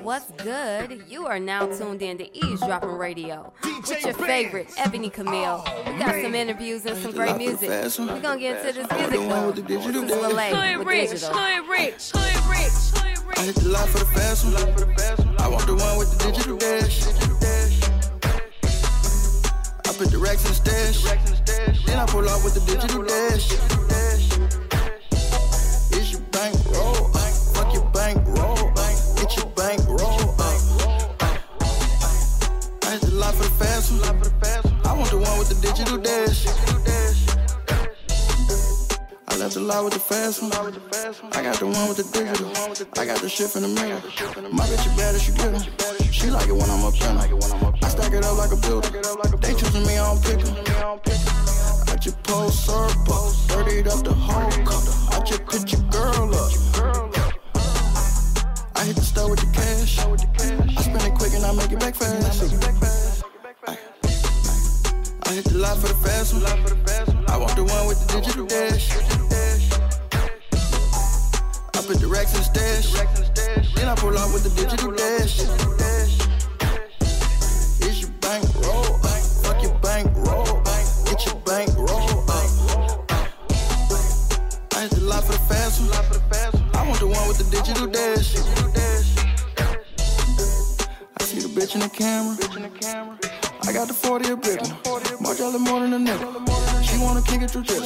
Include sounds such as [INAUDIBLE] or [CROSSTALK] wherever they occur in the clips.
What's good? You are now tuned in to Ease Dropping Radio with your favorite Ebony Camille. Oh, we got some interviews and some great music. We're gonna get into this music though. This is Malay with rich, digital. I hit the line for the fast one. I want the one with the digital dash. I put the racks in the stash. Then I pull out with the digital dash. Digital dash. I left the line with the fast one. I got the one with the digital. I got the shit from the mirror. My bitch is bad as she get 'em. She like it when I'm up in. I stack it up like a builder. They choosing me, I don't pick 'em. I just post circle, dirtied up the whole cup. I just put your girl up. I hit the store with the cash. I spend it quick and I make it back fast. I hit the line for the fast one. I want the one with the digital dash. I put the racks in the stash. Then I pull out with the digital dash. It's your bank roll. Fuck your bank roll. Get your bank roll. I hit the line for the fast one. I want the one with the digital dash. I see the bitch in the camera. I got the 40 a big one. Margiela more than a nigga. She wanna kick it through this.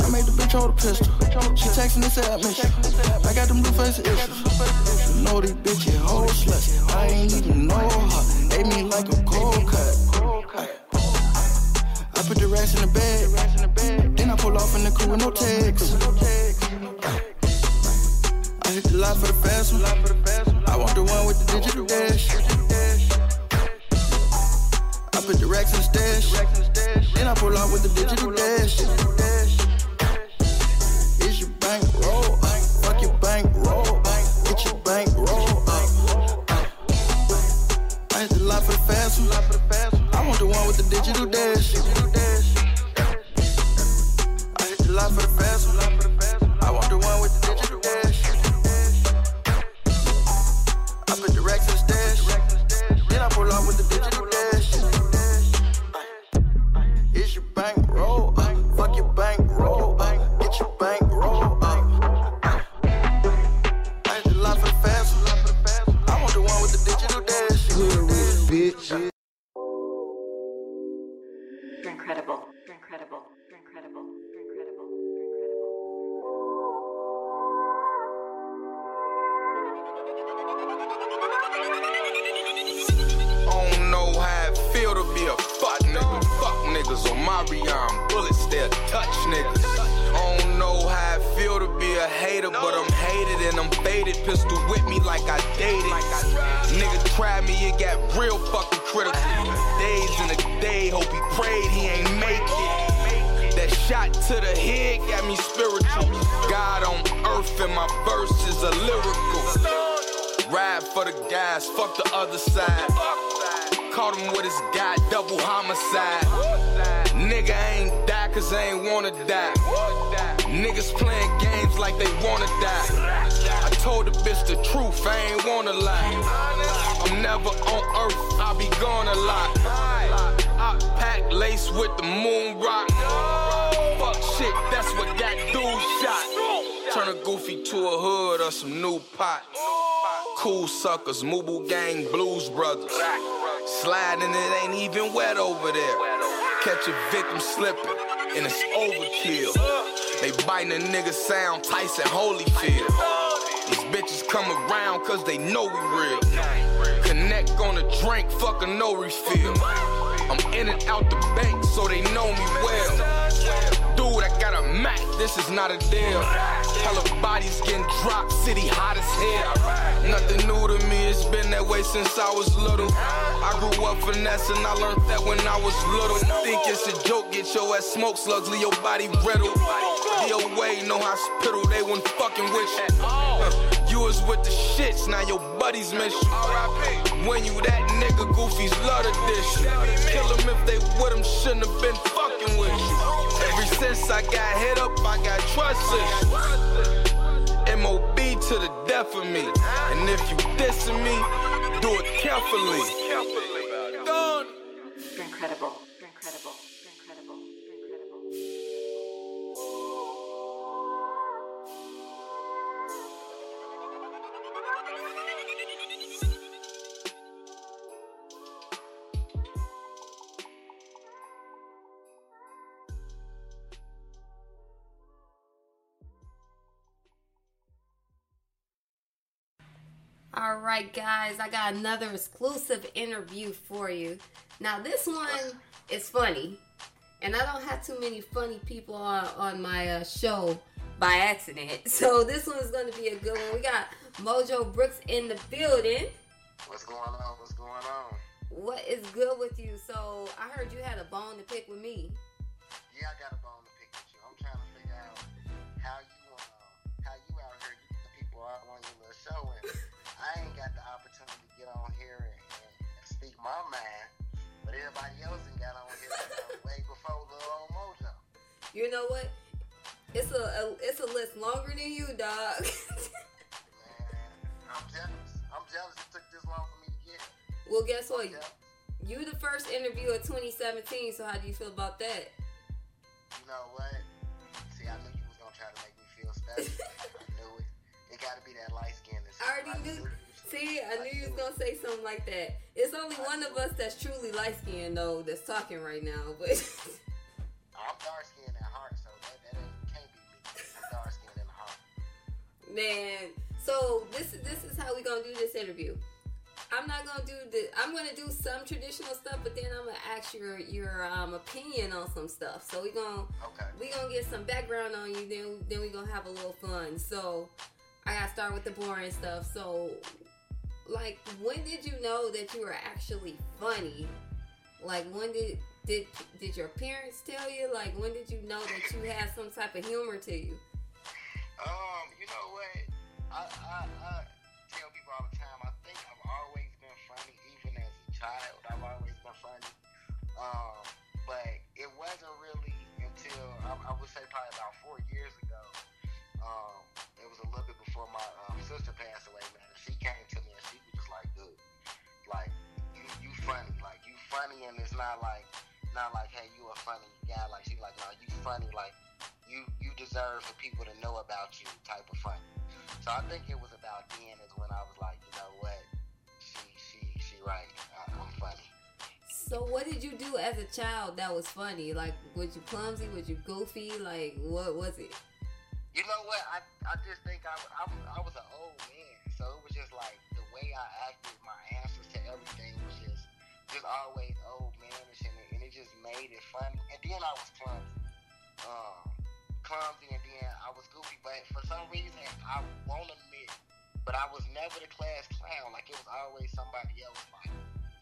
I made the bitch hold a pistol. She texting and said I. Got them blue face issues. You know these bitches whole sluts. I ain't even know her. Ate me like a cold cut. I put the racks in the bag. Then I pull off in the coupe with no tags. I hit the line for the fast one. I want the one with the digital dash. Put the racks in the stash. Then I pull out with the digital dash. It's your bank roll. Fuck your bank roll. Get your bank roll. I hit the line for the fast one. I want the one with the digital dash. Caught him with his guy, double homicide. Nigga ain't die cause they ain't wanna die. Niggas playing games like they wanna die. I told the bitch the truth, I ain't wanna lie. I'm never on earth, I be gone a lot. I pack lace with the moon rock. Fuck shit, that's what got dudes shot. Turn a goofy to a hood or some new pot. Cool suckers, Mubu Gang, Blues Brothers. Sliding, it ain't even wet over there. Catch a victim slipping, and it's overkill. They biting a nigga sound Tyson Holyfield. These bitches come around cause they know we real. Connect on a drink, fuck a no refill. I'm in and out the bank, so they know me well. Dude, I got a Mac, this is not a deal. Hella bodies getting dropped, city hot as hell. Nothing new to me, it's been that way since I was little. I grew up finessing, I learned that when I was little. Think it's a joke, get your ass smoke slugs, leave your body riddled. DOA, no hospital, they wasn't fucking with you. You was with the shits, now your buddies miss you. When you that nigga, goofies love to dish. Kill them if they with them, shouldn't have been fucking with you. Since I got hit up, I got trust issues. MOB to the death of me. And if you dissing me, do it carefully. Done. incredible. incredible. All right, guys, I got another exclusive interview for you. Now, this one is funny, and I don't have too many funny people on, on my uh, show by accident. [LAUGHS] So, this one is going to be a good one. We got Mojo Brookz in the building. What's going on? What's going on? What is good with you? So, I heard you had a bone to pick with me. Yeah, I got a bone to pick with you. I'm trying to figure out how you uh, how you out here the people out on your little show, and my mind, but everybody else done got on here way before little old Mojo. You know what? It's a, a it's a list longer than you, dog. [LAUGHS] Man, I'm jealous. I'm jealous it took this long for me to get. well, guess what? You the first interview of 2017. So, how do you feel about that? You know what? See, I knew you was gonna try to make me feel special. I knew it. It gotta be that light skin. I already knew. See, I knew you was gonna say something like that. It's only one of us that's truly light skinned though that's talking right now, but [LAUGHS] I'm dark skinned at heart, so that, that ain't, can't be me. I'm dark skinned in the heart. man. So this is this is how we gonna do this interview. I'm not gonna do the. I'm gonna do some traditional stuff, but then I'm gonna ask your your um, opinion on some stuff. So we gonna Okay. we gonna get some background on you. Then then we gonna have a little fun. So I gotta start with the boring stuff. So like, when did you know that you were actually funny? Like, when did did did your parents tell you? Like, when did you know that you had some type of humor to you? Um, you know what? I, I, I tell people all the time, I think I've always been funny, even as a child. I've always been funny. Um, but it wasn't really until, I, I would say probably about four years ago. Um, it was a little bit before my um, sister passed away, man. She came to like, you, you funny. Like, you funny and it's not like, not like, hey, you a funny guy. Like, she like, no, you funny. Like, you you deserve for people to know about you type of funny. So I think it was about then is when I was like, you know what, she she she right, I, I'm funny. So what did you do as a child that was funny? Like, was you clumsy? Was you goofy? Like, what was it? You know what? I I just think I I, was- I was an old man, so it was just like way I acted, my answers to everything was just just always old manish, and it, and it just made it funny. And then I was clumsy, um, clumsy, and then I was goofy. But for some reason, I won't admit, but I was never the class clown. Like it was always somebody else like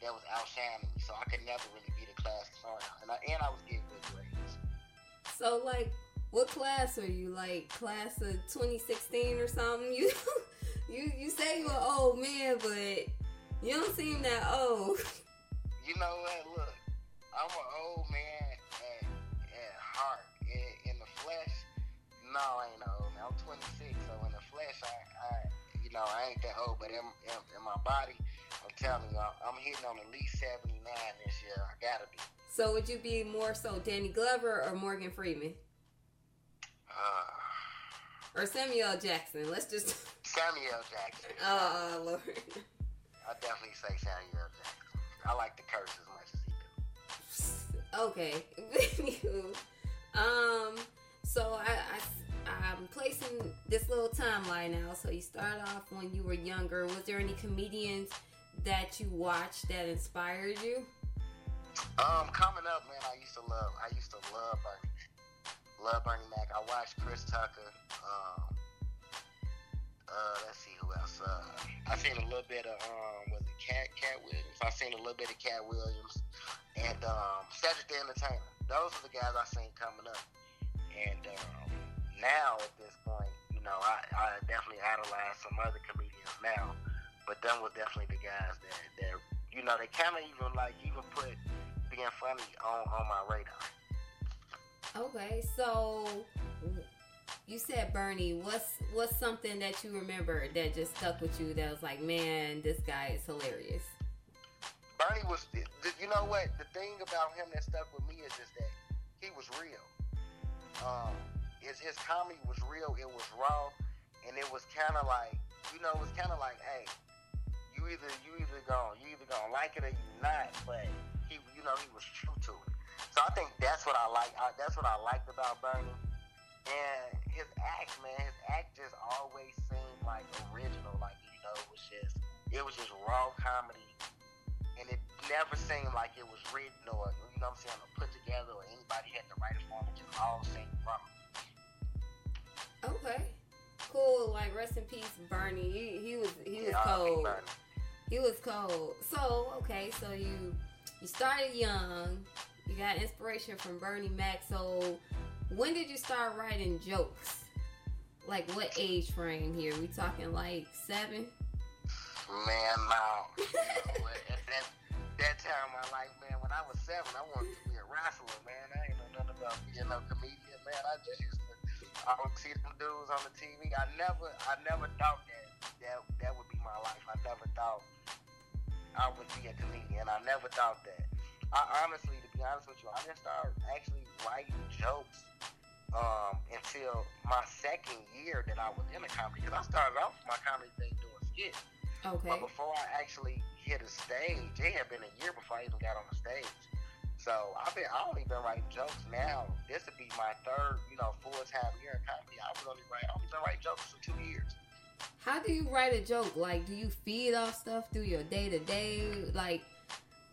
that was outshining me, so I could never really be the class clown. And I and I was getting good grades. So like, what class are you? Like class of 2016 or something? [LAUGHS] You you you say you're an old man, but you don't seem that old. You know what? Look, I'm an old man at, at heart. In, in the flesh, no, I ain't old. man. I'm 26, so in the flesh, I, I you know, I ain't that old. But in, in, in my body, I'm telling you, I'm, I'm hitting on at least 79 this year. I gotta be. So would you be more so Danny Glover or Morgan Freeman Uh, or Samuel Jackson? Let's just. Samuel Jackson. [LAUGHS] Oh Lord. I definitely say Samuel Jackson. I like to curse as much as he do. Okay. [LAUGHS] Um, so I, I I'm placing this little timeline now. So you start off when you were younger. Was there any comedians that you watched that inspired you? Um, coming up, man, I used to love, I used to love Bernie. Love Bernie Mac. I watched Chris Tucker. Um, uh, let's see who else. Uh, I seen a little bit of, um, was it Katt, Katt Williams? I seen a little bit of Katt Williams. And, um, Cedric the Entertainer. Those are the guys I seen coming up. And, um, now at this point, you know, I, I definitely idolize some other comedians now. But them was definitely the guys that, that you know, they kind of even, like, even put being funny on, on my radar. Okay, so you said Bernie. What's what's something that you remember that just stuck with you? That was like, man, this guy is hilarious. Bernie was, you know what? The thing about him that stuck with me is just that he was real. Um, his his comedy was real. It was raw, and it was kind of like, you know, it was kind of like, hey, you either you either gonna you either gonna like it or you not. But he, you know, he was true to it. So I think that's what I like. I, that's what I liked about Bernie. And his act, man, his act just always seemed like original. Like you know, it was just it was just raw comedy, and it never seemed like it was written or you know what I'm saying, or put together or anybody had to write it for him. It just all seemed raw. Okay. Cool. Like rest in peace, Bernie. He, he was he was Yeah, cold. He was cold. So okay, so you you started young. You got inspiration from Bernie Mac. So when did you start writing jokes? Like what age frame here? We talking like seven? Man, no. [LAUGHS] You know? At that, that time in my life, man, when I was seven, I wanted to be a wrestler, man. I ain't know nothing about being no comedian, man. I just used to, I would see them dudes on the TV. I never, I never thought that that that would be my life. I never thought I would be a comedian. I never thought that. I honestly, to be honest with you, I didn't start actually writing jokes um, until my second year that I was in the comedy. Because I started off my comedy thing doing skits. Okay. But before I actually hit a stage, it had been a year before I even got on the stage. So I've been I only been writing jokes now. This would be my third, you know, full time year in comedy. I was only write I only been writing jokes for two years. How do you write a joke? Like, do you feed off stuff through your day to day? Like,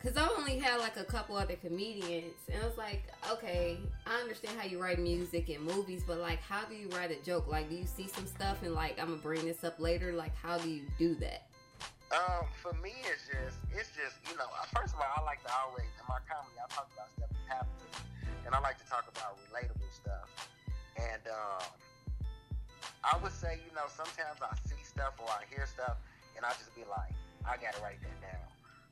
cause I only had like a couple other comedians, and I was like, okay, I understand how you write music and movies, but like, how do you write a joke? Like, do you see some stuff and like, I'm gonna bring this up later? Like, how do you do that? Um, for me, it's just, it's just, you know, first of all, I like to always, in my comedy, I talk about stuff that me. And I like to talk about relatable stuff. And, um, I would say, you know, sometimes I see stuff or I hear stuff, and I just be like, I gotta write that down.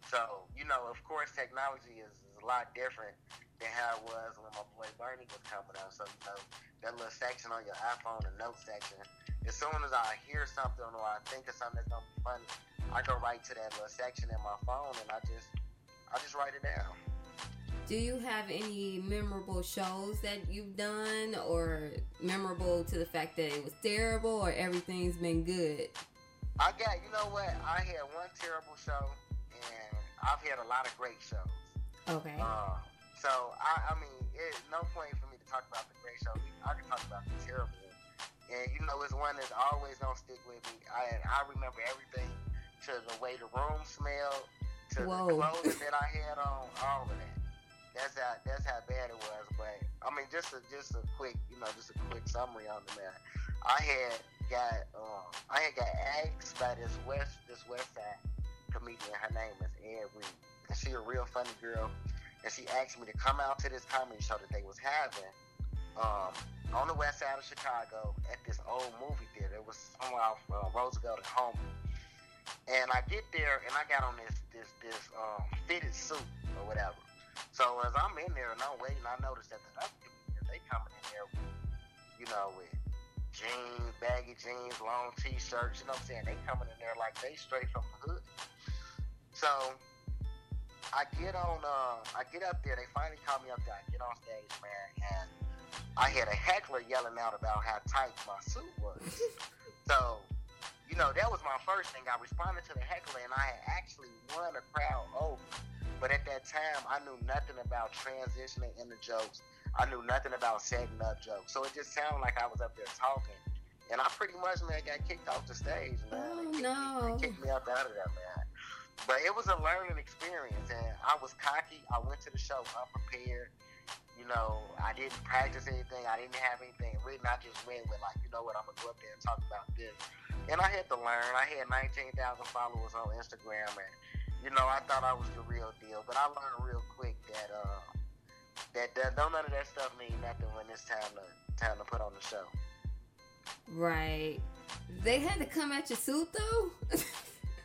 So, you know, of course, technology is, is a lot different than how it was when my boy Bernie was coming out. So, you know, that little section on your iPhone, the note section, as soon as I hear something or I think of something that's gonna be funny, I go right to that little section in my phone and I just I just write it down. Do you have any memorable shows that you've done, or memorable to the fact that it was terrible, or everything's been good? I got you know what? I had one terrible show and I've had a lot of great shows. Okay. Uh, so I, I mean, it's no point for me to talk about the great shows. I can talk about the terrible. And you know, it's one that's always gonna stick with me. I I remember everything to the way the room smelled, to Whoa. the clothing that I [LAUGHS] had on, all of that. That's how that's how bad it was. But I mean, just a just a quick, you know, just a quick summary on the man. I had got um, I had got asked by this west this West Side comedian. Her name is Ed Reed, and she a real funny girl. And she asked me to come out to this comedy show that they was having um, on the west side of Chicago at this old movie theater. It was somewhere off uh, Roosevelt and Homer. And I get there and I got on this this this um, fitted suit or whatever. So as I'm in there and I'm waiting, I noticed that the other comedians they coming in there with, you know, with jeans, baggy jeans, long t-shirts. You know what I'm saying? They coming in there like they straight from the hood. So I get on, uh, I get up there. They finally call me up there. I get on stage, man, and I had a heckler yelling out about how tight my suit was. [LAUGHS] so, you know, that was my first thing. I responded to the heckler, and I had actually won a crowd over. But at that time, I knew nothing about transitioning into jokes. I knew nothing about setting up jokes. So it just sounded like I was up there talking. And I pretty much, man, got kicked off the stage, man. Oh, they, kicked no. me, they kicked me out out of that, man. But it was a learning experience, and I was cocky. I went to the show unprepared. You know, I didn't practice anything. I didn't have anything written. I just went with like, you know what, I'm gonna go up there and talk about this. And I had to learn. I had 19,000 followers on Instagram, and you know, I thought I was the real deal. But I learned real quick that uh, that, that don't none of that stuff mean nothing when it's time to time to put on the show. Right. They had to come at your suit though. [LAUGHS]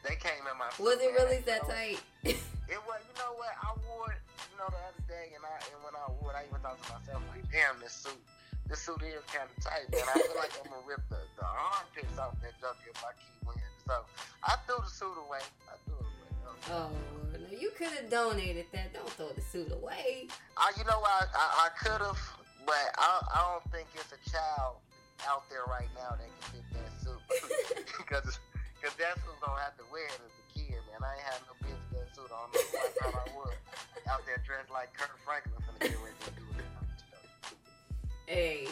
They came in my. was it really that tight? [LAUGHS] [LAUGHS] It was, you know what? I wore it, you know, the other day, and I and when I wore it, I even thought to myself, like, damn, this suit, this suit is kind of tight, man. I feel like I'm gonna rip the, the armpits off that junk if I keep wearing it. So I threw the suit away. I threw it away. Oh, no, you could have donated that. Don't throw the suit away. I, you know, I, I, I could have, but I, I don't think it's a child out there right now that can fit that suit. [LAUGHS] Because cause that's who's to have to wear it as a kid, man. I ain't had no bitch that suit on. I thought I would. Out there dressed like Kirk Franklin finna get ready to do it. Hey,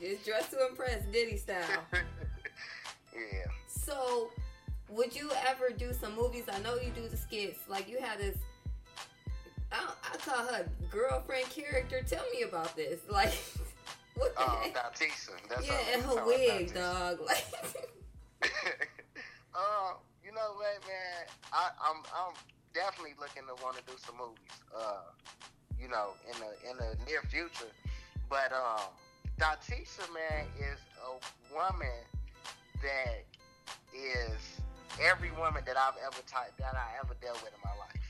just dress to impress, Diddy style. [LAUGHS] yeah. So, would you ever do some movies? I know you do the skits. Like you had this. I, I call her girlfriend character. Tell me about this. [LAUGHS] Like, what the Oh, heck? Bautista. That's yeah, and her wig, dog. [LAUGHS] Like, uh, you know what, man? I, I'm I'm definitely looking to want to do some movies. Uh, you know, in the in the near future. But um, Datisha, man, is a woman that is every woman that I've ever typed that I ever dealt with in my life.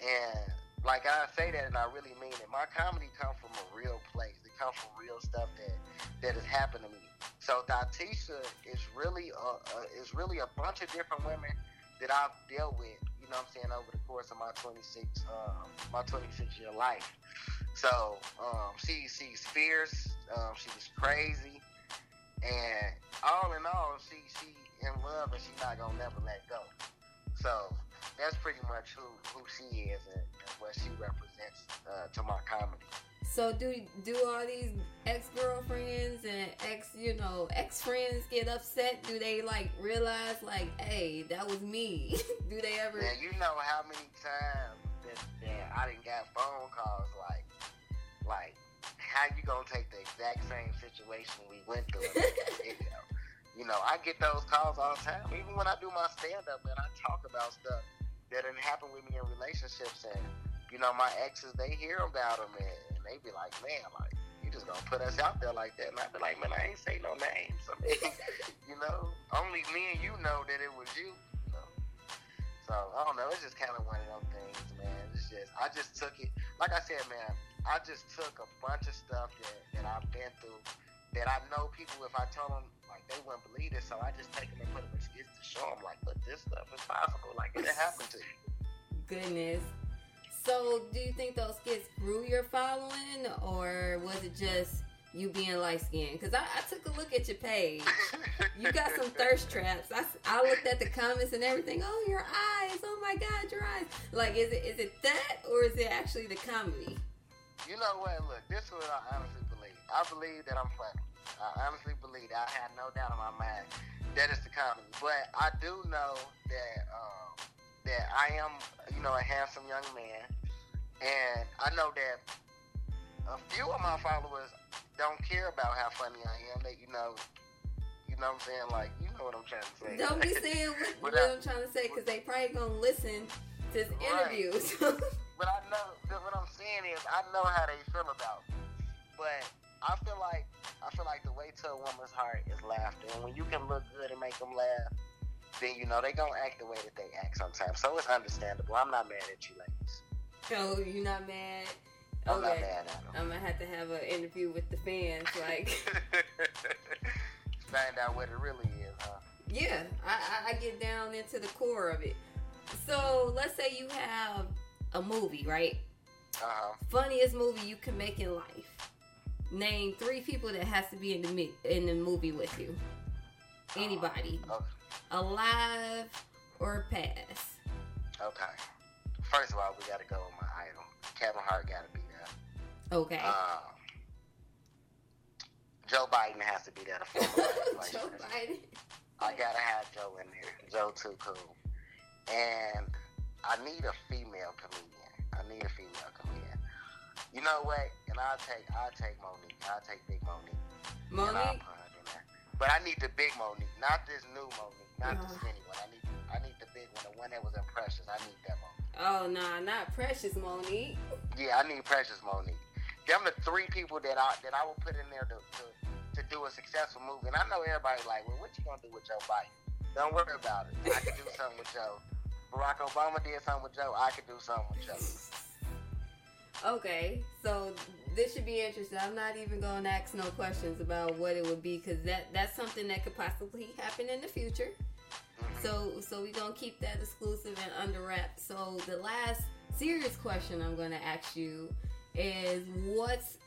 And like I say that, and I really mean it. My comedy comes from a real place. It comes from real stuff that that has happened to me. So Datisha is really a, a is really a bunch of different women that I've dealt with. You know what I'm saying over the course of my 26 um, my 26 year life. So um, she she's fierce. Um, crazy, and all in all, she she in love and she's not gonna never let go. So that's pretty much who who she is and, and what she represents uh, to my comedy. So do do all these ex girlfriends and ex you know ex friends get upset? Do they like realize like, hey, that was me? [LAUGHS] do they ever? Man, you know how many times that, that I didn't get phone calls like, like, how you gonna take the exact same situation we went through? and a video? you know, I get those calls all the time. Even when I do my stand up, man, I talk about stuff that didn't happen with me in relationships, and you know, my exes they hear about them and, and they be like, man, like. You just gonna put us out there like that, and I be like, man, I ain't say no names. [LAUGHS] I mean, you know, only me and you know that it was you. you know? So I don't know. It's just kind of one of them things, man. It's just I just took it. Like I said, man, I just took a bunch of stuff that, that I've been through that I know people. If I told them, like they wouldn't believe it. So I just take them and put them in skits to show them, like, look, this stuff is possible. Like it happened to you. Goodness. So, do you think those skits grew your following, or was it just you being light skinned? Because I, I took a look at your page. You got some thirst traps. I, I looked at the comments and everything. Oh, your eyes. Oh my God, your eyes. Like, is it is it that, or is it actually the comedy? You know what? Look, this is what I honestly believe. I believe that I'm funny. I honestly believe that. I had no doubt in my mind that it's the comedy. But I do know that um, that I am, you know, a handsome young man, and I know that a few of my followers don't care about how funny I am. That you know, you know what I'm saying? Like, you know what I'm trying to say. Don't be [LAUGHS] saying what, what I'm trying to say, because they probably gonna listen to this Right. interview. [LAUGHS] But I know what I'm saying is I know how they feel about me. But I feel like I feel like the way to a woman's heart is laughter. And when you can look good and make them laugh, then you know they gonna act the way that they act sometimes. So it's understandable. I'm not mad at you ladies. oh, you're not mad? I'm not Okay. mad at them. I'm gonna have to have an interview with the fans. Like, [LAUGHS] [LAUGHS] Find out what it really is, huh? yeah, I, I, I get down into the core of it. So let's say you have a movie, right? Uh huh. Funniest movie you can make in life. Name three people that has to be in the in the movie with you. Anybody, Okay. Alive or past? okay. First of all, we gotta go with my idol. Kevin Hart gotta be there. Okay. Um, Joe Biden has to be there to vice [LAUGHS] Joe. Biden. I gotta have Joe in there. Joe too cool. And I need a female comedian. I need a female comedian. You know what? And I'll take I'll take Mo'Nique. I'll take Big Mo'Nique. And I'll Mo'Nique. put her in there. But I need the big Mo'Nique, not this new Mo'Nique, not the Uh. skinny one. I need I need the big one, the one that was in Precious. I need that Mo'Nique. Oh nah, not Precious Mo'Nique. Yeah, I need Precious Mo'Nique. Them the three people that I that I will put in there to, to to do a successful movie. And I know everybody's like, well, what you gonna do with Joe Biden? Don't worry about it. I could do [LAUGHS] something with Joe. Barack Obama did something with Joe. I could do something with Joe. Okay, so this should be interesting. I'm not even going to ask no questions about what it would be because that that's something that could possibly happen in the future. So so we're gonna keep that exclusive and under wrap. So the last serious question I'm gonna ask you is what's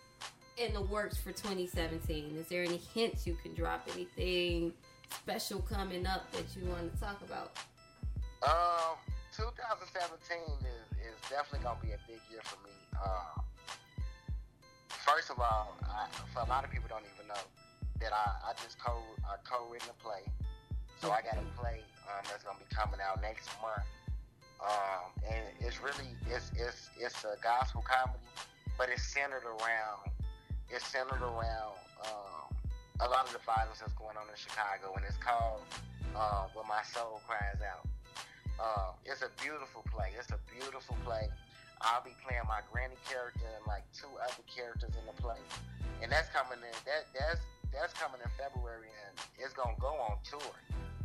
in the works for 2017? Is there any hints you can drop? Anything special coming up that you want to talk about? Um, 2017 is, is definitely gonna be a big year for me. Uh, first of all, I, for a lot of people don't even know that I, I just co I co-written a play, so I got a play um, that's gonna be coming out next month. Um, and it's really it's it's it's a gospel comedy, but it's centered around it's centered around um, a lot of the violence that's going on in Chicago, and it's called uh, "When My Soul Cries Out." Uh, it's a beautiful play. It's a beautiful play. I'll be playing my granny character and like two other characters in the play, and that's coming in. That that's that's coming in February, and it's gonna go on tour.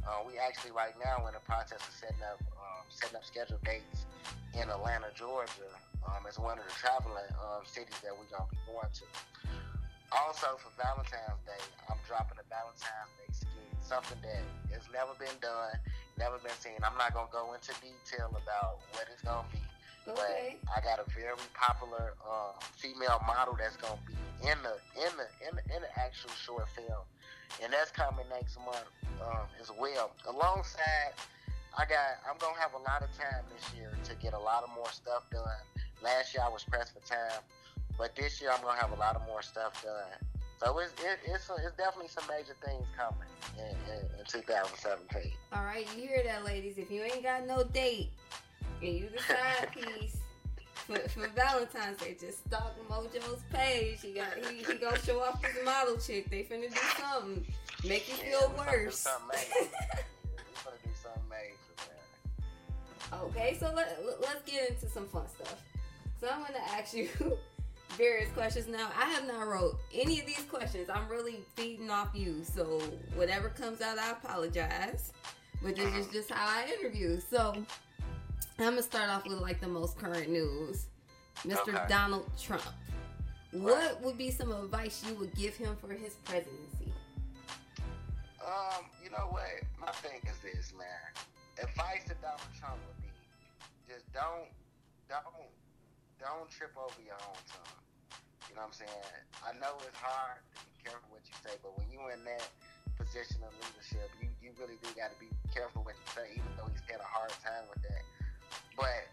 Uh, we actually right now in the process of setting up um, setting up scheduled dates in Atlanta, Georgia, um, as one of the traveling um, cities that we're gonna be going to. Also for Valentine's Day, I'm dropping a Valentine's Day skit, something that has never been done, never been seen. I'm not gonna go into detail about what it's gonna be. Okay. But I got a very popular uh, female model that's gonna be in the in the in the, in the actual short film, and that's coming next month um, as well. Alongside, I got I'm gonna have a lot of time this year to get a lot of more stuff done. Last year I was pressed for time, but this year I'm gonna have a lot of more stuff done. So it's it, it's it's definitely some major things coming in, in, in 2017. All right, you hear that, ladies? If you ain't got no date and you the side [LAUGHS] piece for, for Valentine's Day, just stalk Mojo's page. He got he, he gonna show off his model chick. They finna do something, make you Yeah, feel worse. something major. we gonna do something major, man. Okay, so let, let's get into some fun stuff. So I'm going to ask you [LAUGHS] various questions. Now, I have not wrote any of these questions. I'm really feeding off you. So whatever comes out, I apologize. But this is uh-huh. just how I interview. So I'm to start off with like the most current news. Mr. Okay. Donald Trump. What would be some advice you would give him for his presidency? Um, you know what? My thing is this, man. Advice to Donald Trump would be just don't, don't, don't trip over your own tongue. You know what I'm saying? I know it's hard to be careful what you say, but when you're in that position of leadership, you, you really do got to be careful what you say, even though he's had a hard time with that. But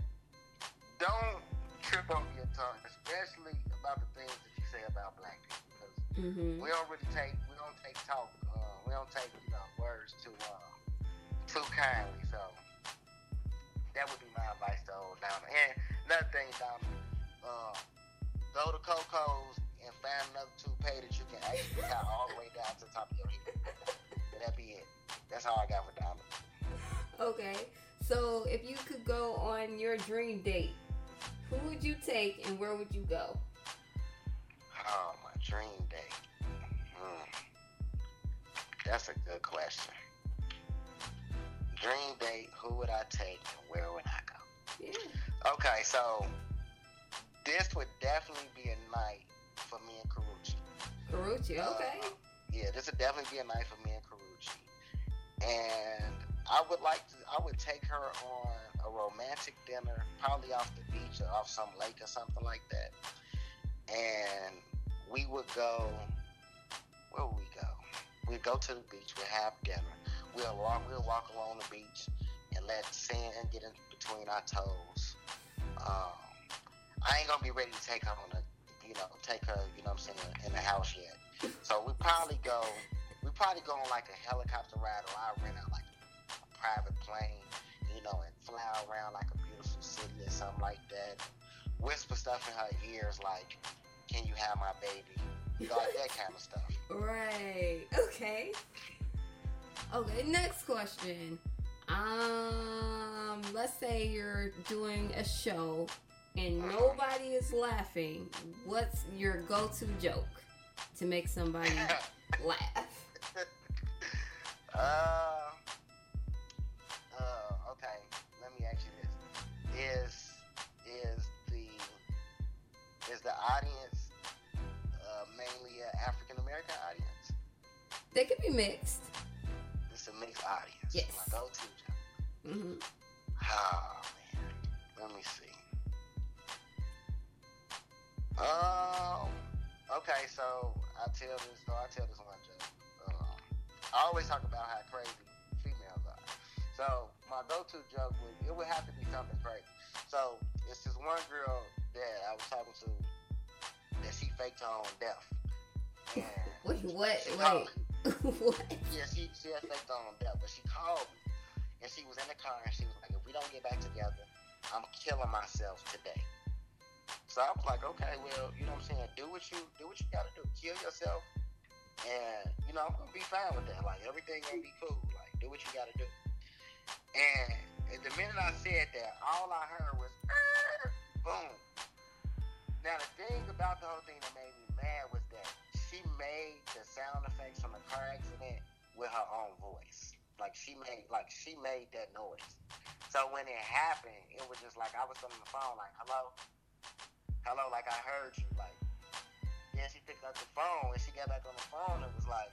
don't trip over your tongue, especially about the things that you say about black people, because Mm-hmm. we don't really take we don't take talk uh, we don't take you know words too uh, too kindly. So that would be my advice to old Donald. And another thing Donald uh, go to Coco's and find another toupee that you can actually tie all the way down to the top of your head. And that be it. That's all I got for Donald. Okay, so if you could go on your dream date, who would you take and where would you go? oh my dream date hmm. that's a good question dream date who would I take and where would I go Yeah. Okay, so this would definitely be a night for me and Karrueche. Karrueche, okay. Uh, yeah, this would definitely be a night for me and Karrueche. And I would like to, I would take her on a romantic dinner, probably off the beach or off some lake or something like that. And we would go, where would we go? We'd go to the beach, we'd have dinner. We'll walk, we'll walk along the beach and let sand get in between our toes. Um, I ain't gonna be ready to take her on a, you know, take her, you know what I'm saying, in the house yet. So we probably go, we probably go on like a helicopter ride or I rent out like private plane, you know, and fly around like a beautiful city or something like that. Whisper stuff in her ears like, can you have my baby? You know, like that kind of stuff. [LAUGHS] Right. Okay. Okay, next question. Um, let's say you're doing a show and nobody is laughing. What's your go-to joke to make somebody [LAUGHS] laugh? uh, uh, Is is the is the audience uh, mainly an African American audience? They could be mixed. It's a mixed audience. Yes. My go-to joke. Mm-hmm. Oh man, let me see. Um. Okay, so I tell this. So I tell this one joke. Um, I always talk about how crazy females are. So my go-to joke would it would have to be something crazy. So it's this one girl that I was talking to that she faked her own death. [LAUGHS] And Wait, what? Wait, [LAUGHS] what? yeah, she she had faked her own death, but she called me and she was in the car and she was like, if we don't get back together, I'm killing myself today. So I was like, okay, well, you know what I'm saying? Do what you do what you gotta do. Kill yourself and you know, I'm gonna be fine with that. Like everything gonna be cool. Like do what you gotta do. And the minute I said that, all I heard was "Err," boom. Now the thing about the whole thing that made me mad was that she made the sound effects from the car accident with her own voice. Like she made like she made that noise. So when it happened, it was just like I was on the phone like, Hello? Hello, like I heard you. Like then she picked up the phone and she got back on the phone and was like,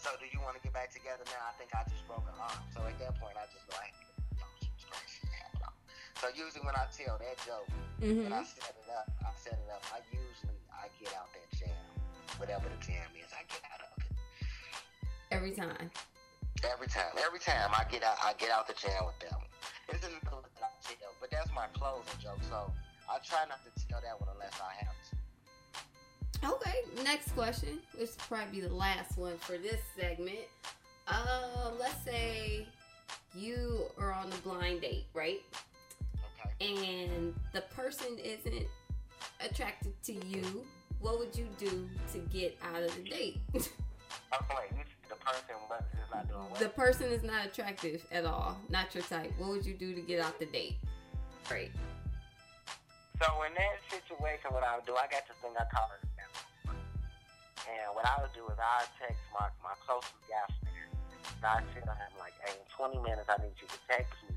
So do you want to get back together now? I think I just broke her arm. So at that point I just go, no, she was crazy. Hell no. So usually when I tell that joke, when I Mm-hmm. set it up, I set it up. I usually I get out that jam, whatever the jam is, I get out of it Every time. every time. Every time I get out, I get out the jam with them. It's another that I tell, but that's my closing joke. So I try not to tell that one unless I have to. Okay, next question. This will probably be the last one for this segment. Um, let's say you are on a blind date, right? Okay. And the person isn't attracted to you. What would you do to get out of the date? [LAUGHS] Okay, the person is not doing well. the person is not attractive at all, not your type. What would you do to get out the date? Right. So in that situation, what I would do, I got this thing I call it. And what I would do is I would text my my closest man. And I tell him like, hey, in 20 minutes, I need you to text me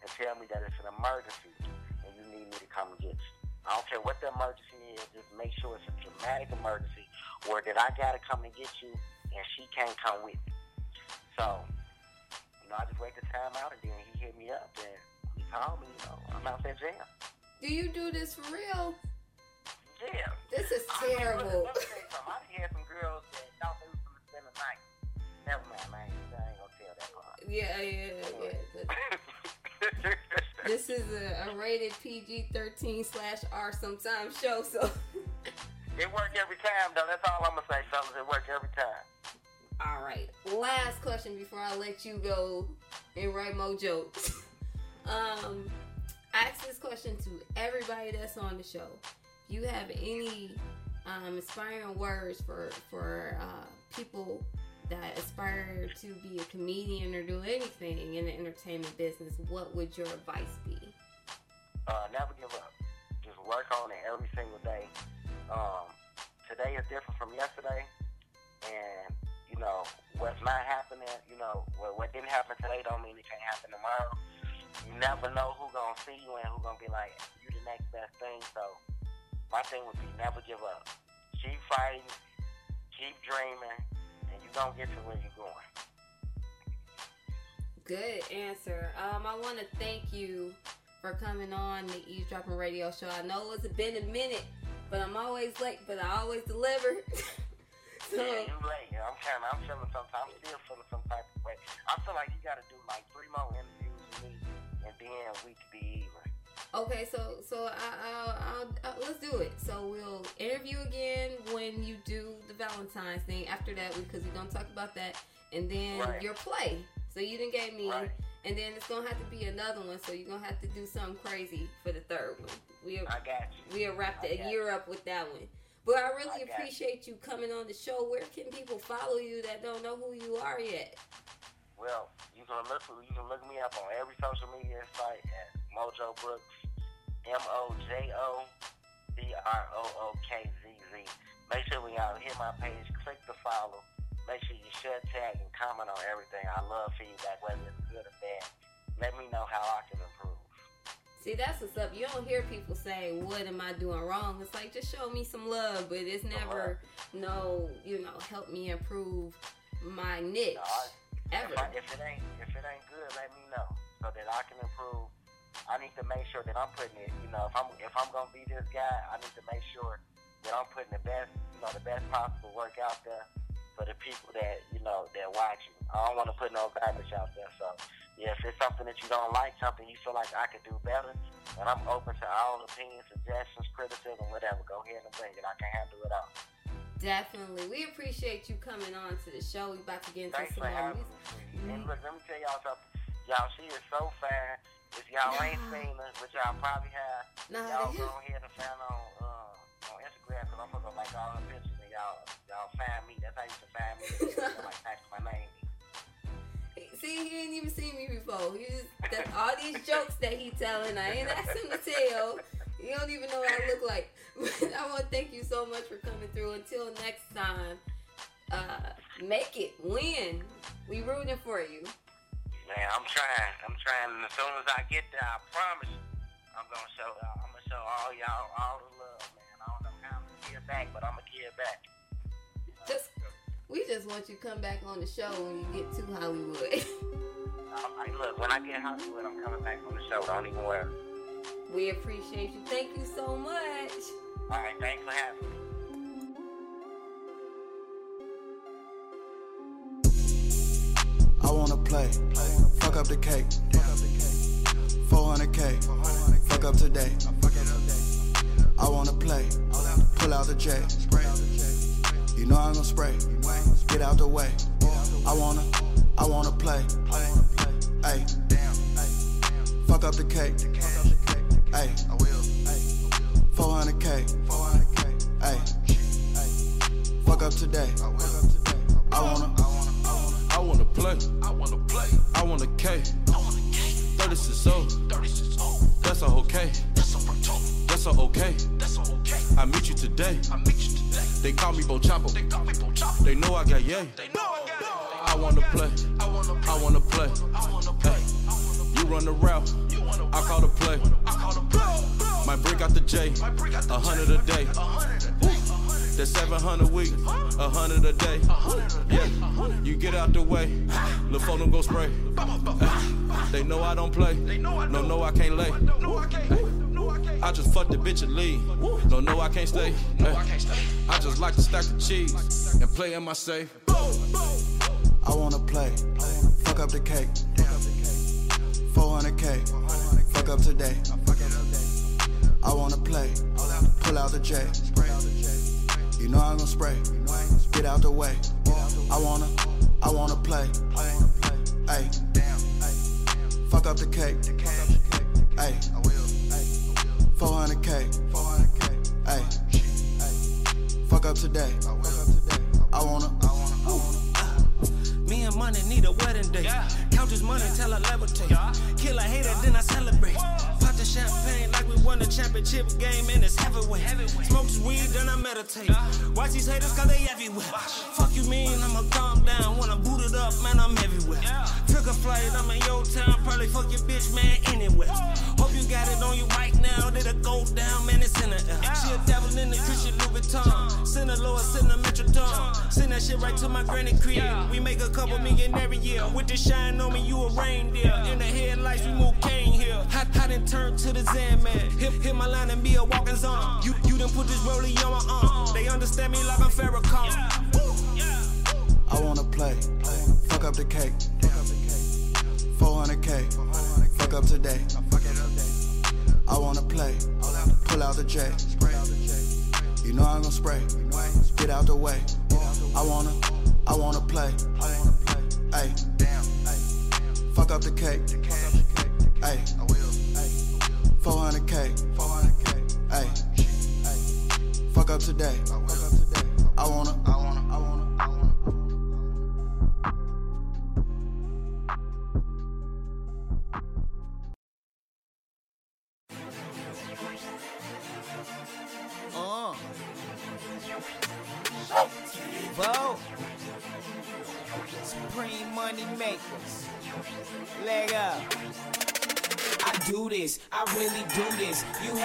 and tell me that it's an emergency and you need me to come get you. I don't care what the emergency is, just make sure it's a dramatic emergency or that I gotta come and get you and she can't come with me. So, you know, I just wait the time out and then he hit me up and he called me, you know, I'm out that jam. Do you do this for real? Yeah. This is I mean, terrible. Let me tell you something. I done had some girls that thought they was gonna spend night. Never mind, man. I ain't gonna tell that part. Yeah, yeah, yeah. But [LAUGHS] this is a, a rated PG 13 slash R sometimes show, so. it worked every time, though. That's all I'm gonna say, fellas. It worked every time. All right. Last question before I let you go and write more jokes. [LAUGHS] um, I ask this question to everybody that's on the show. You have any um, inspiring words for for uh, people that aspire to be a comedian or do anything in the entertainment business, what would your advice be? Uh, never give up. Just work on it every single day. Um, today is different from yesterday, and you know what's not happening. You know what, what didn't happen today don't mean it can't happen tomorrow. You never know who gonna see you and who gonna be like you the next best thing. So my thing would be never give up. Keep fighting, keep dreaming, and you're gonna get to where you're going. Good answer. Um, I want to thank you for coming on the Ease Dropping Radio Show. I know it's been a minute, but I'm always late, but I always deliver. [LAUGHS] so, Yeah, you late. I'm kind of, I'm feeling some, I'm still feeling some type of way. I feel like you got to do like three more interviews with me, and then we could be even. Okay, so so I, I'll, I'll, I'll, let's do it. So we'll interview again when you do the Valentine's thing. After that, because we're gonna talk about that, and then Right. your play. So you didn't gave me, Right. and then it's gonna have to be another one. So you're gonna have to do something crazy for the third one. We I got you. We'll wrap I the got year up with that one. But I really I appreciate you coming on the show. Where can people follow you that don't know who you are yet? Well, you can look you can look me up on every social media site at Mojo Brookz, M O J O B R O O K Z Z. Make sure when y'all hit my page, click the follow. Make sure you share, tag, and comment on everything. I love feedback, whether it's good or bad. Let me know how I can improve. See, that's what's up. You don't hear people say, "What am I doing wrong?" It's like just show me some love, but it's never no, you know, help me improve my niche No, I- ever. If, I, if it ain't if it ain't good, let me know so that I can improve. I need to make sure that I'm putting it. You know, if I'm if I'm gonna be this guy, I need to make sure that I'm putting the best, you know, the best possible work out there for the people that you know that watch me. I don't want to put no garbage out there. So yeah, if it's something that you don't like, something you feel like I could do better, and I'm open to all opinions, suggestions, criticism, whatever. Go ahead and bring it. I can handle it all. Definitely. We appreciate you coming on to the show. We about to get into Thanks some for more music. me. And look, let me tell y'all something. Y'all, she is so fine. If y'all ain't seen her, which y'all probably have, Nah, y'all go ahead and find on uh, on Instagram because I'm gonna like all her pictures and y'all y'all find me. That's how you can find me. [LAUGHS] like type my name. See, he ain't even seen me before. He just that, all these jokes that he telling, I ain't asked him to tell. He don't even know what I look like. [LAUGHS] But I want to thank you so much for coming through. Until next time, uh, make it, win. We rooting for you. Man, I'm trying. I'm trying. And as soon as I get there, I promise you, I'm gonna show. Uh, I'm gonna show all y'all all the love, man. I don't know how I'm gonna give back, but I'm gonna give back. Just, we just want you to come back on the show when you get to Hollywood. [LAUGHS] I'm, I, look, when I get Hollywood, I'm coming back on the show. Don't even worry. we appreciate you. Thank you so much. All right, thanks for having me. Play, fuck up the cake. 400k, fuck up today. I wanna play, pull out the J. You know I'm gonna spray, get out the way. I wanna, I wanna play. Ay, fuck up the cake. Ay, 400k, ay, fuck up today. I wanna. I wanna play. I wanna play. I want a K. I want a K. 36 old. That's a okay. That's a That's a okay. That's a okay. I meet you today. i meet They call me Bo Chapo. They know I got yay. I wanna play. I wanna play. i wanna Hey, you run the route. I call the play. i call Might break out the J. A hundred a day. That's 700 a week, a hundred a day. Yeah, you get out the way, for them go spray. They know I don't play, no, no, I can't lay. Ay, I just fuck the bitch and leave, no, no, I can't stay. I just like to stack the cheese and play in my safe. I wanna play, fuck up the cake. 400k, fuck up today. I wanna play, pull out the J. You know I'm gonna spray, get out the way. I wanna, I wanna play. Ay, fuck up the cake. Ay, 400k, ay, fuck up today. I wanna, I wanna. Me and money need a wedding day. Count this money till I levitate. Kill a hater, then I celebrate. Champagne like we won the championship game and it's heavyweight. Smoke weed, then I meditate. Watch these haters cause they everywhere. Fuck you mean, I'ma calm down. When I boot it up, man, I'm everywhere. Took a flight, I'm in your town. Probably fuck your bitch, man, anywhere. Hope you got it on you right now. Did it go down, man, it's in the air. She a devil in the Christian Louis Vuitton. Send a lower, send a Metrodome. Send that shit right to my granny crib. We make a couple million every year. With the shine on me, you a reindeer. In the headlights, we move cane here. Hot, hot and to the Zen man. Hit, hit my line and be a walking zone. You, you done put this rollie on my arm. They understand me like I'm Farrakhan. I wanna play, fuck up the cake. 400k, fuck up today. I wanna play, pull out the J. You know I'm gonna spray, get out the way. I wanna, I wanna play. Ay, fuck up the cake. Ay, 400k, ay, fuck up today. I wanna, I wanna,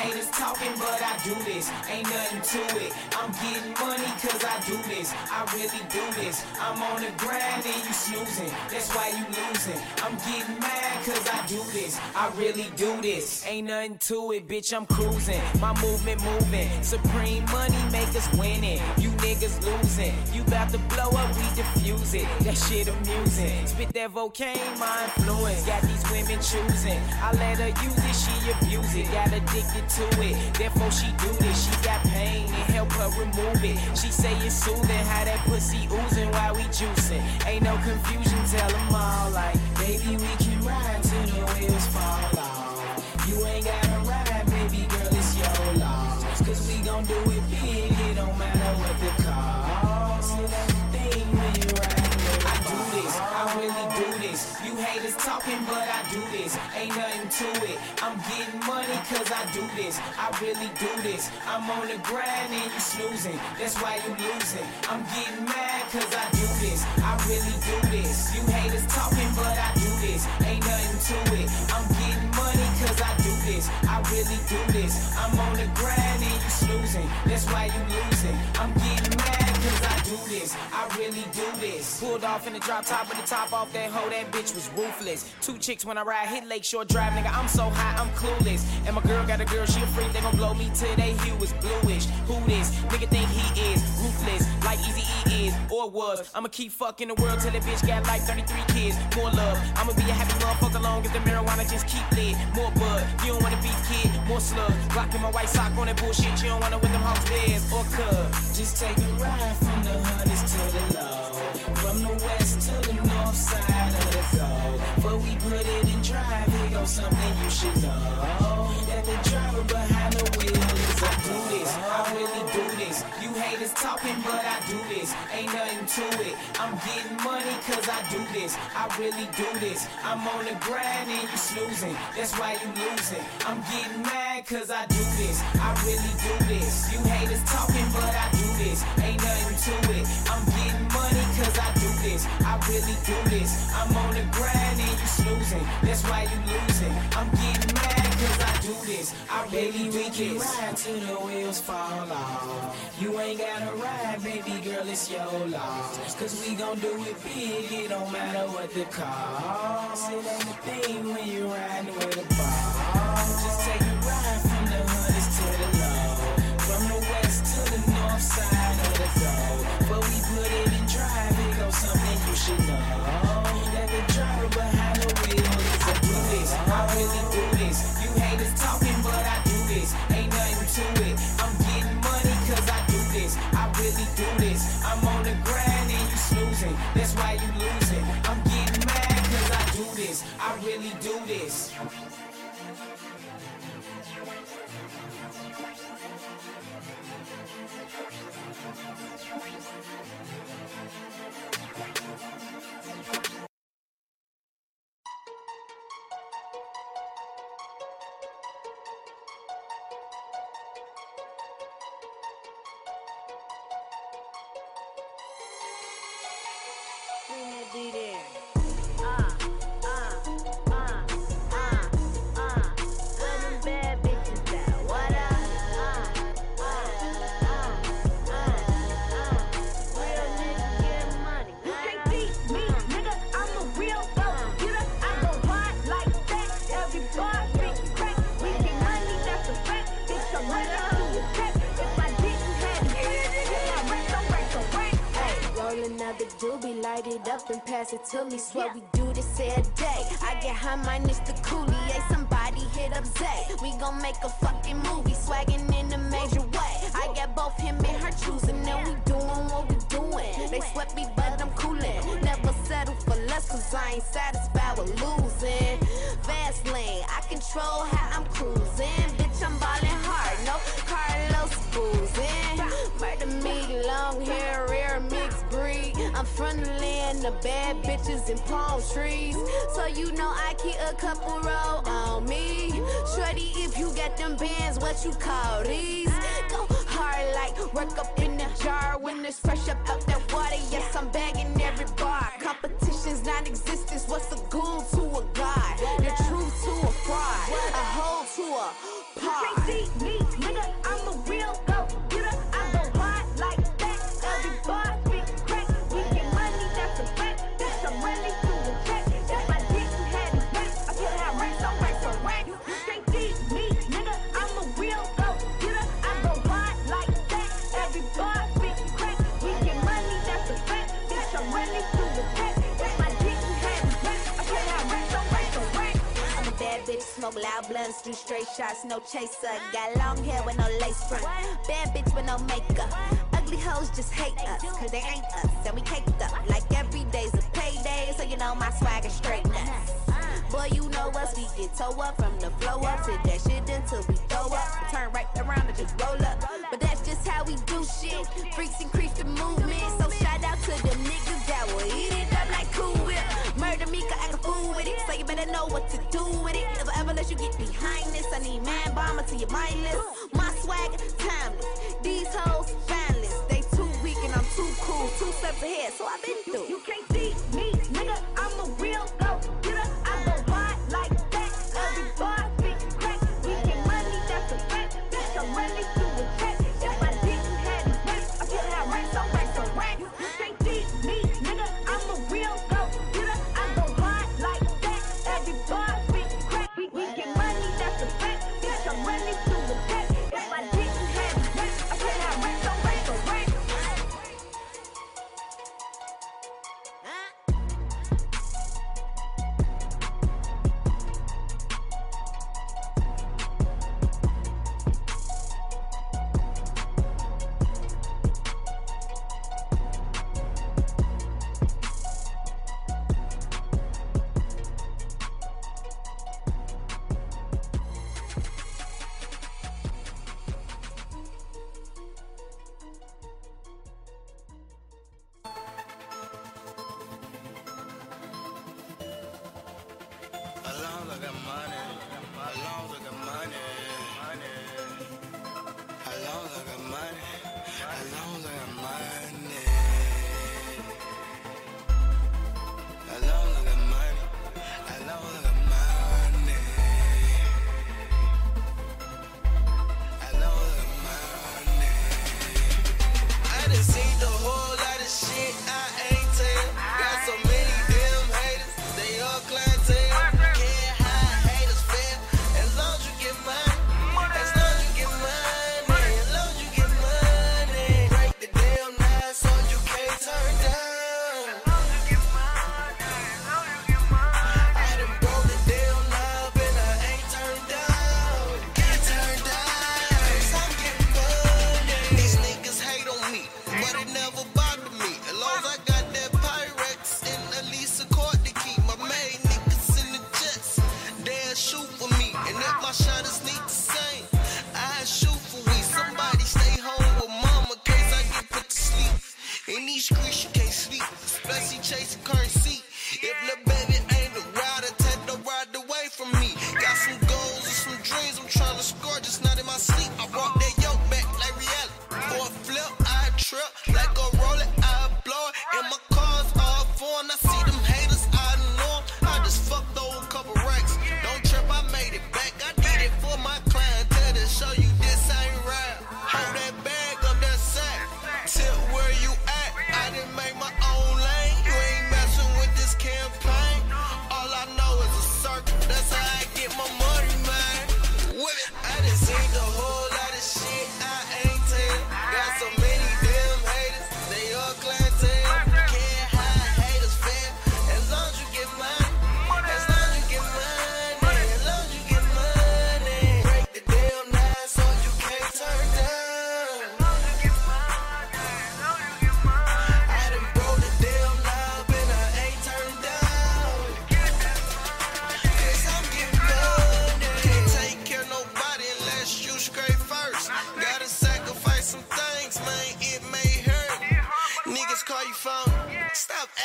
haters do this. Ain't nothing to it. I'm getting money cause I do this. I really do this. I'm on the grind and you snoozing. That's why you losing. I'm getting mad cause I do this. I really do this. Ain't nothing to it, bitch. I'm cruising. My movement moving. Supreme money make us winning. You niggas losing. You bout to blow up, we diffuse it. That shit amusing. Spit that vocaine, my influence. Got these women choosing. I let her use it, she abuse it. Got addicted to it. Therefore she do this. She got pain and help her remove it. She say it's soothing. How that pussy oozing while we juicing. Ain't no confusion, tell them all like, baby, we can ride till the wheels fall off. You ain't gotta ride, baby girl, it's your loss. Cause we gon' do it big, it don't matter what the haters talking, but I do this. Ain't nothing to it. I'm getting money cause I do this. I really do this. I'm on the grind and you snoozing. That's why you losing. I'm getting mad cause I do this. I really do this. You haters talking, but I do this. Ain't nothing to it. I'm getting money cause I do this. I really do this. I'm on the grind and you snoozing. That's why you losing. I'm getting do this. I really do this. Pulled off in the drop top with the top off that hoe. That bitch was ruthless. Two chicks when I ride, hit Lakeshore Drive, nigga. I'm so high, I'm clueless. And my girl got a girl, she a freak. They gon' blow me till they hue is bluish. Who this? Nigga think he is ruthless, like Eazy E is or was. I'ma keep fucking the world till that bitch got like 33 kids. More love. I'ma be a happy motherfucker long as the marijuana just keep lit. More bud. You don't wanna be kid. More slug. Rocking my white sock on that bullshit. You don't wanna with them hawks bears or cub. Just take a ride from the hundreds to the low. From the west to the north side of the globe. But we put it in drive. Here goes something you should know. That the driver behind the wheel is I do this. I really do this. Haters talking, but I do this. Ain't nothing to it. I'm getting money cause I do this. I really do this. I'm on the grind and you snoozing. That's why you losing. I'm getting mad cause I do this. I really do this. You haters talking, but I do this. Ain't nothing to it. I'm getting money cause I do this. I really do this. I'm on the grind and you snoozing. That's why you losing. I'm getting do this. I really do this. ride till the wheels fall off. You ain't gotta ride, baby girl, it's your loss. Cause we gon' do it big, it don't matter what the cost. It ain't a thing when you're riding with a boss. Just take High minus the coolie. Somebody hit up Zay. We gon' make a fucking movie, swaggin' in a major way. I got both him and her choosing, and we doing what we doing. They sweat me, but I'm coolin'. Never settle for less, cause I ain't satisfied with losing. Fast lane, I control how I'm cruising. I'm from the land of bad bitches and palm trees. So you know I keep a couple row on me. Shorty, if you got them bands, what you call these? Go hard like work up in the jar when it's fresh up out that water. Yes, I'm bagging every bar. Competition's non existence. What's a ghoul to a god? The truth to a fraud. A hoe to a pie. smoke loud blunts, do straight shots, no chaser. Got long hair with no lace front, bad bitch with no makeup. Ugly hoes just hate us, cause they ain't us, and we caked up. Like every day's a payday, so you know my swag is straight nuts. Boy, you know us, we get toe up from the flow up. Sit that shit until we throw up. Turn right around and just roll up. But that's just how we do shit. Freaks increase the movement, so shout out to the niggas that will eat it with it. So you better know what to do with it. If I ever let you get behind this. I need man bomber to your mindless. My swag, timeless. These hoes, boundless. They too weak and I'm too cool. Two steps ahead, so I've been through. You, you can't beat me.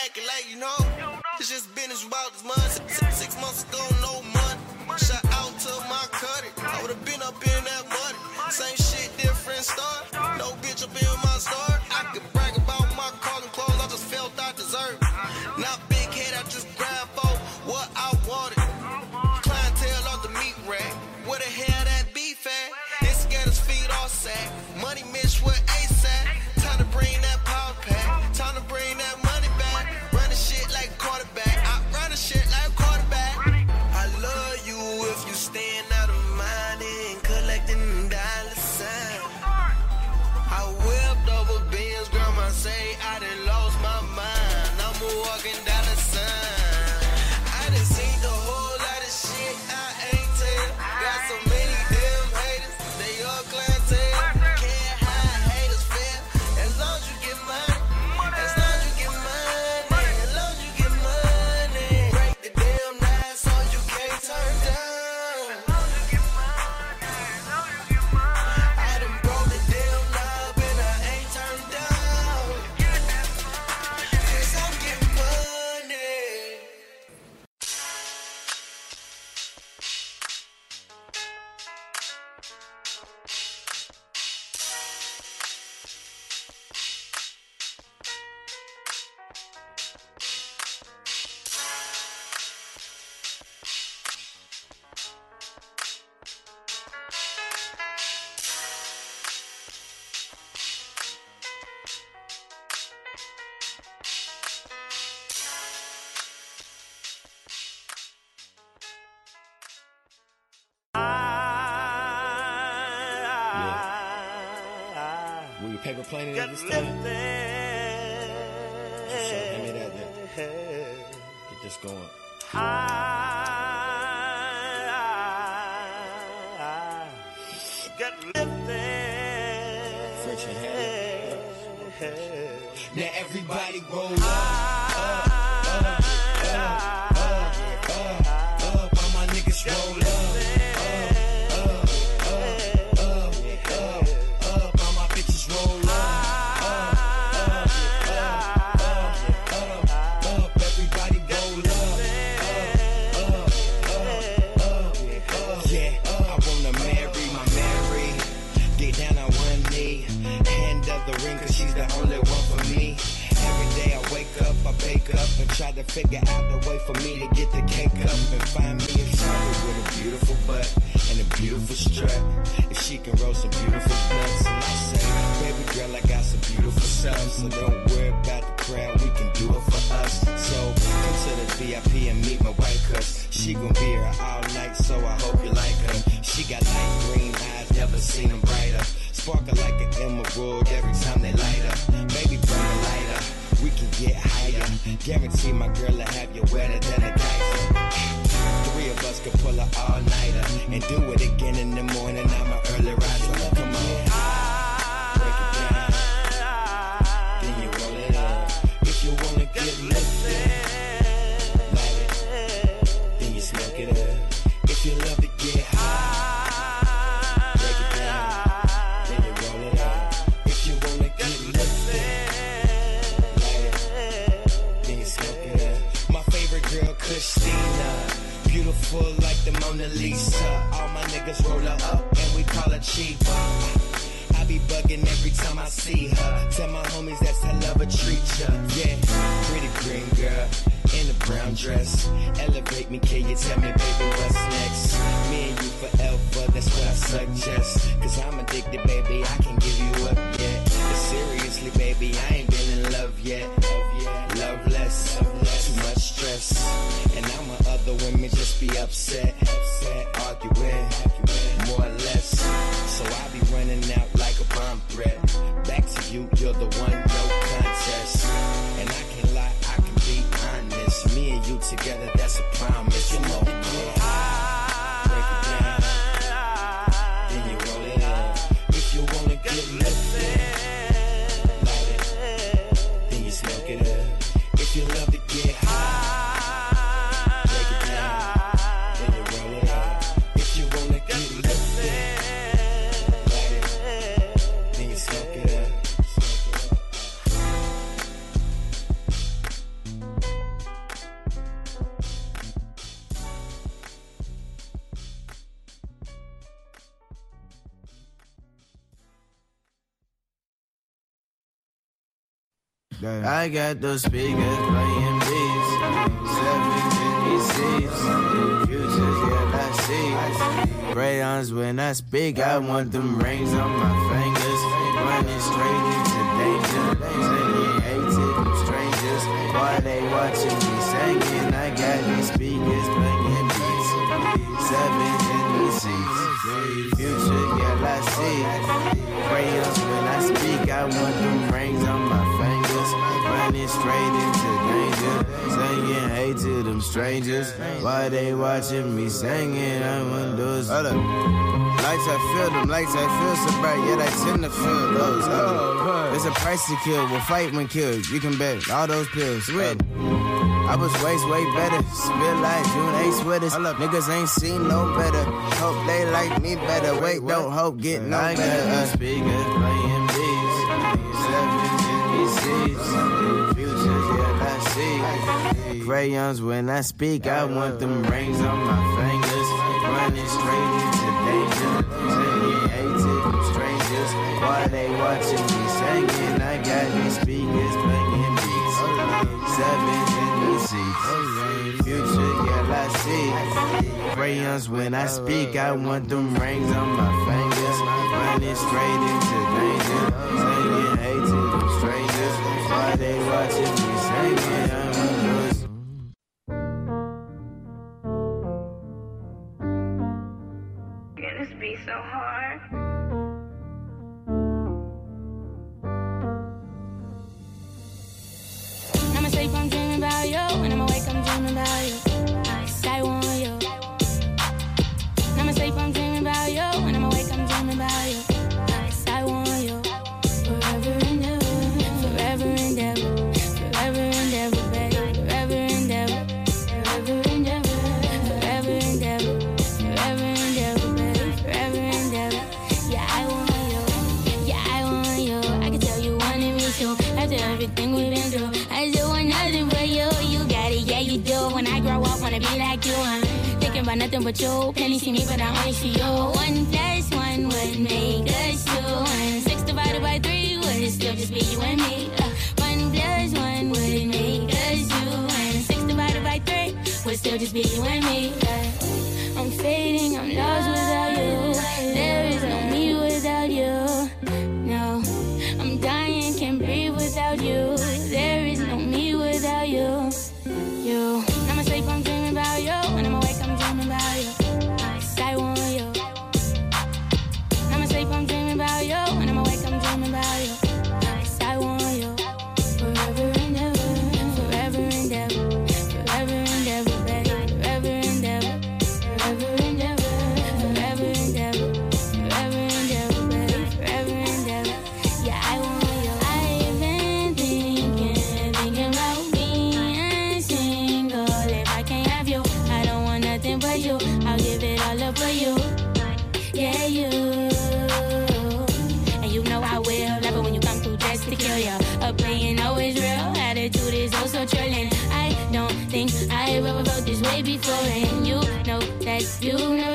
acting like you know. It's just business about this money. This time. Hand me that, that. Get this going. I got lifted. Now everybody roll up, try to figure out the way for me to get the cake up and find me a shorty with a beautiful butt and a beautiful strut. If she can roll some beautiful nuts, and I say, baby girl, I got some beautiful stuff, so don't worry about the crowd, we can do it for us. So come to the VIP and meet my wife, cause she gon' be here all night, so I hope you like her. She got light green eyes, never seen them brighter. Sparkle like an emerald every time they light up. Baby, burn the lighter, we can get higher. Guarantee my girl will have you wetter than a diaper. Three of us could pull a all nighter and do it again in the morning. I'm an early riser. I got those speakers playing beats, these seats, futures, yeah, I see. Crayons when I speak, I want them rings on my fingers, running straight into danger. Saying hey to them strangers, while they watching me singing. I got these speakers playing beats, these seats, future, yeah, I see. Crayons when I speak, I want them rings on my fingers, running straight into danger. Saying hey to them strangers, why they watching me singing? I want those. Hold up. Lights I feel them, lights I feel so bright, yet I tend to feel those. Oh, There's a price to kill, we'll fight when killed. You can bet all those pills. Wait. I was way, way better. Spit like June Ace with us. Niggas ain't seen no better. Hope they like me better. Wait, don't hope get no better. Speakers playing beats. I see. Crayons when I speak. I want them rings on my fingers. Running straight into danger. Saying to strangers. Why they watching me singing? I got these speakers playing beats. Sevens in these seats. Future, yeah, I see. Crayons when I speak. I want them rings on my fingers. Running straight into danger. Saying to strangers. Why they watching me singing? I want those. Yeah, this be so hard. Nothing but you. Penny see me, but I only see you. One plus one would make us two. Six divided by three would still just be you and me. Uh, one plus one would make us two. Six divided by three would still just be you and me. Uh, I'm fading, I'm lost without you. I don't think I ever felt this way before. And you know that you never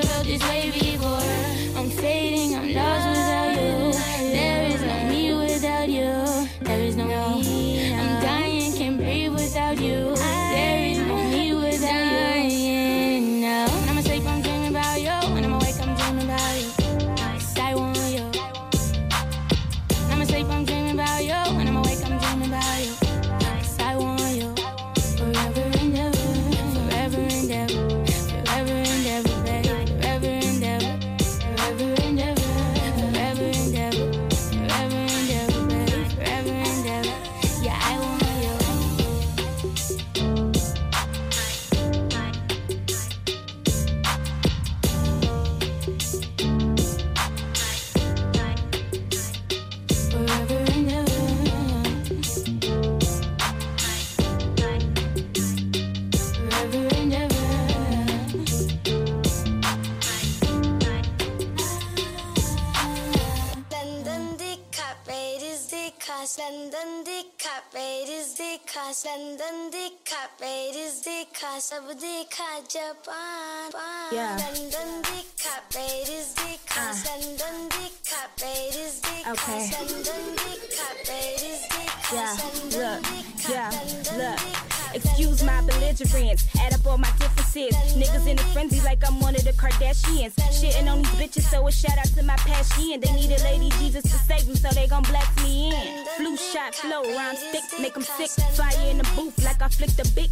Abu Dika Japan Yeah. London DiCaprio Dicas London DiCaprio Dicas Okay. London DiCaprio Dicas Yeah, look, yeah, look. Excuse my belligerence, add up all my differences. Niggas in a frenzy like I'm one of the Kardashians. Shitting on these bitches, so a shout out to my passion. They need a lady Jesus to save them, so they gon' blast me in. Flu shot, flow, rhyme stick, make them sick. Fire in the booth like I flicked a big.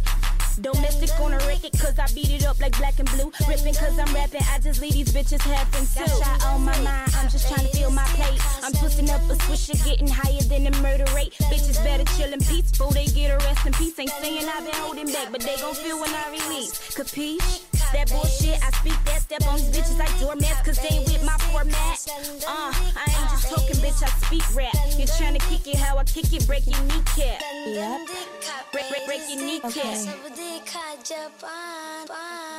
Domestic on a record, cause I beat it up like black and blue. Ripping cause I'm rapping, I just leave these bitches having too. Got shot on my mind, I'm just trying to fill my plate. I'm twisting up a swisher, getting higher than the murder rate. Bitches better chill in peace before they get a rest in peace. Ain't saying I've been holding back, but they gon' feel when I release. Capiche? That bullshit, I speak that step on these bitches like doormats, cause they ain't with my format. Uh, I ain't just talking, bitch, I speak rap. You're trying to kick it how I kick it, break your kneecap. Yep. Break, break, break your kneecap. Japan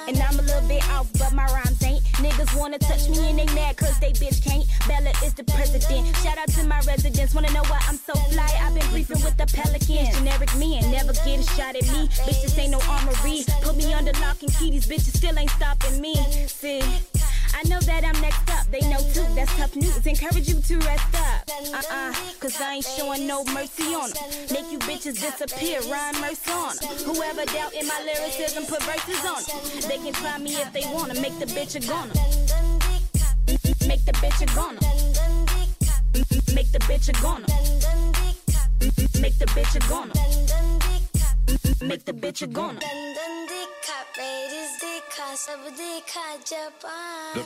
And I'm a little bit off, but my rhymes ain't. Niggas wanna touch me and they mad cause they bitch can't. Bella is the president. Shout out to my residents. Wanna know why I'm so fly? I've been briefing with the pelicans. Generic men never get a shot at me. Bitches ain't no armory. Put me under lock and key. These bitches still ain't stopping me. See. I know that I'm next up, they know too, that's tough news. Encourage you to rest up. Uh uh, cause I ain't showing no mercy on them. Make you bitches disappear, rhyme mercy on them. Whoever doubt in my lyricism, put verses on them. They can try me if they wanna, make the bitch a goner. Make the bitch a goner. Make the bitch a goner. Make the bitch a goner. Make the bitch a goner. देखा सब देखा Japan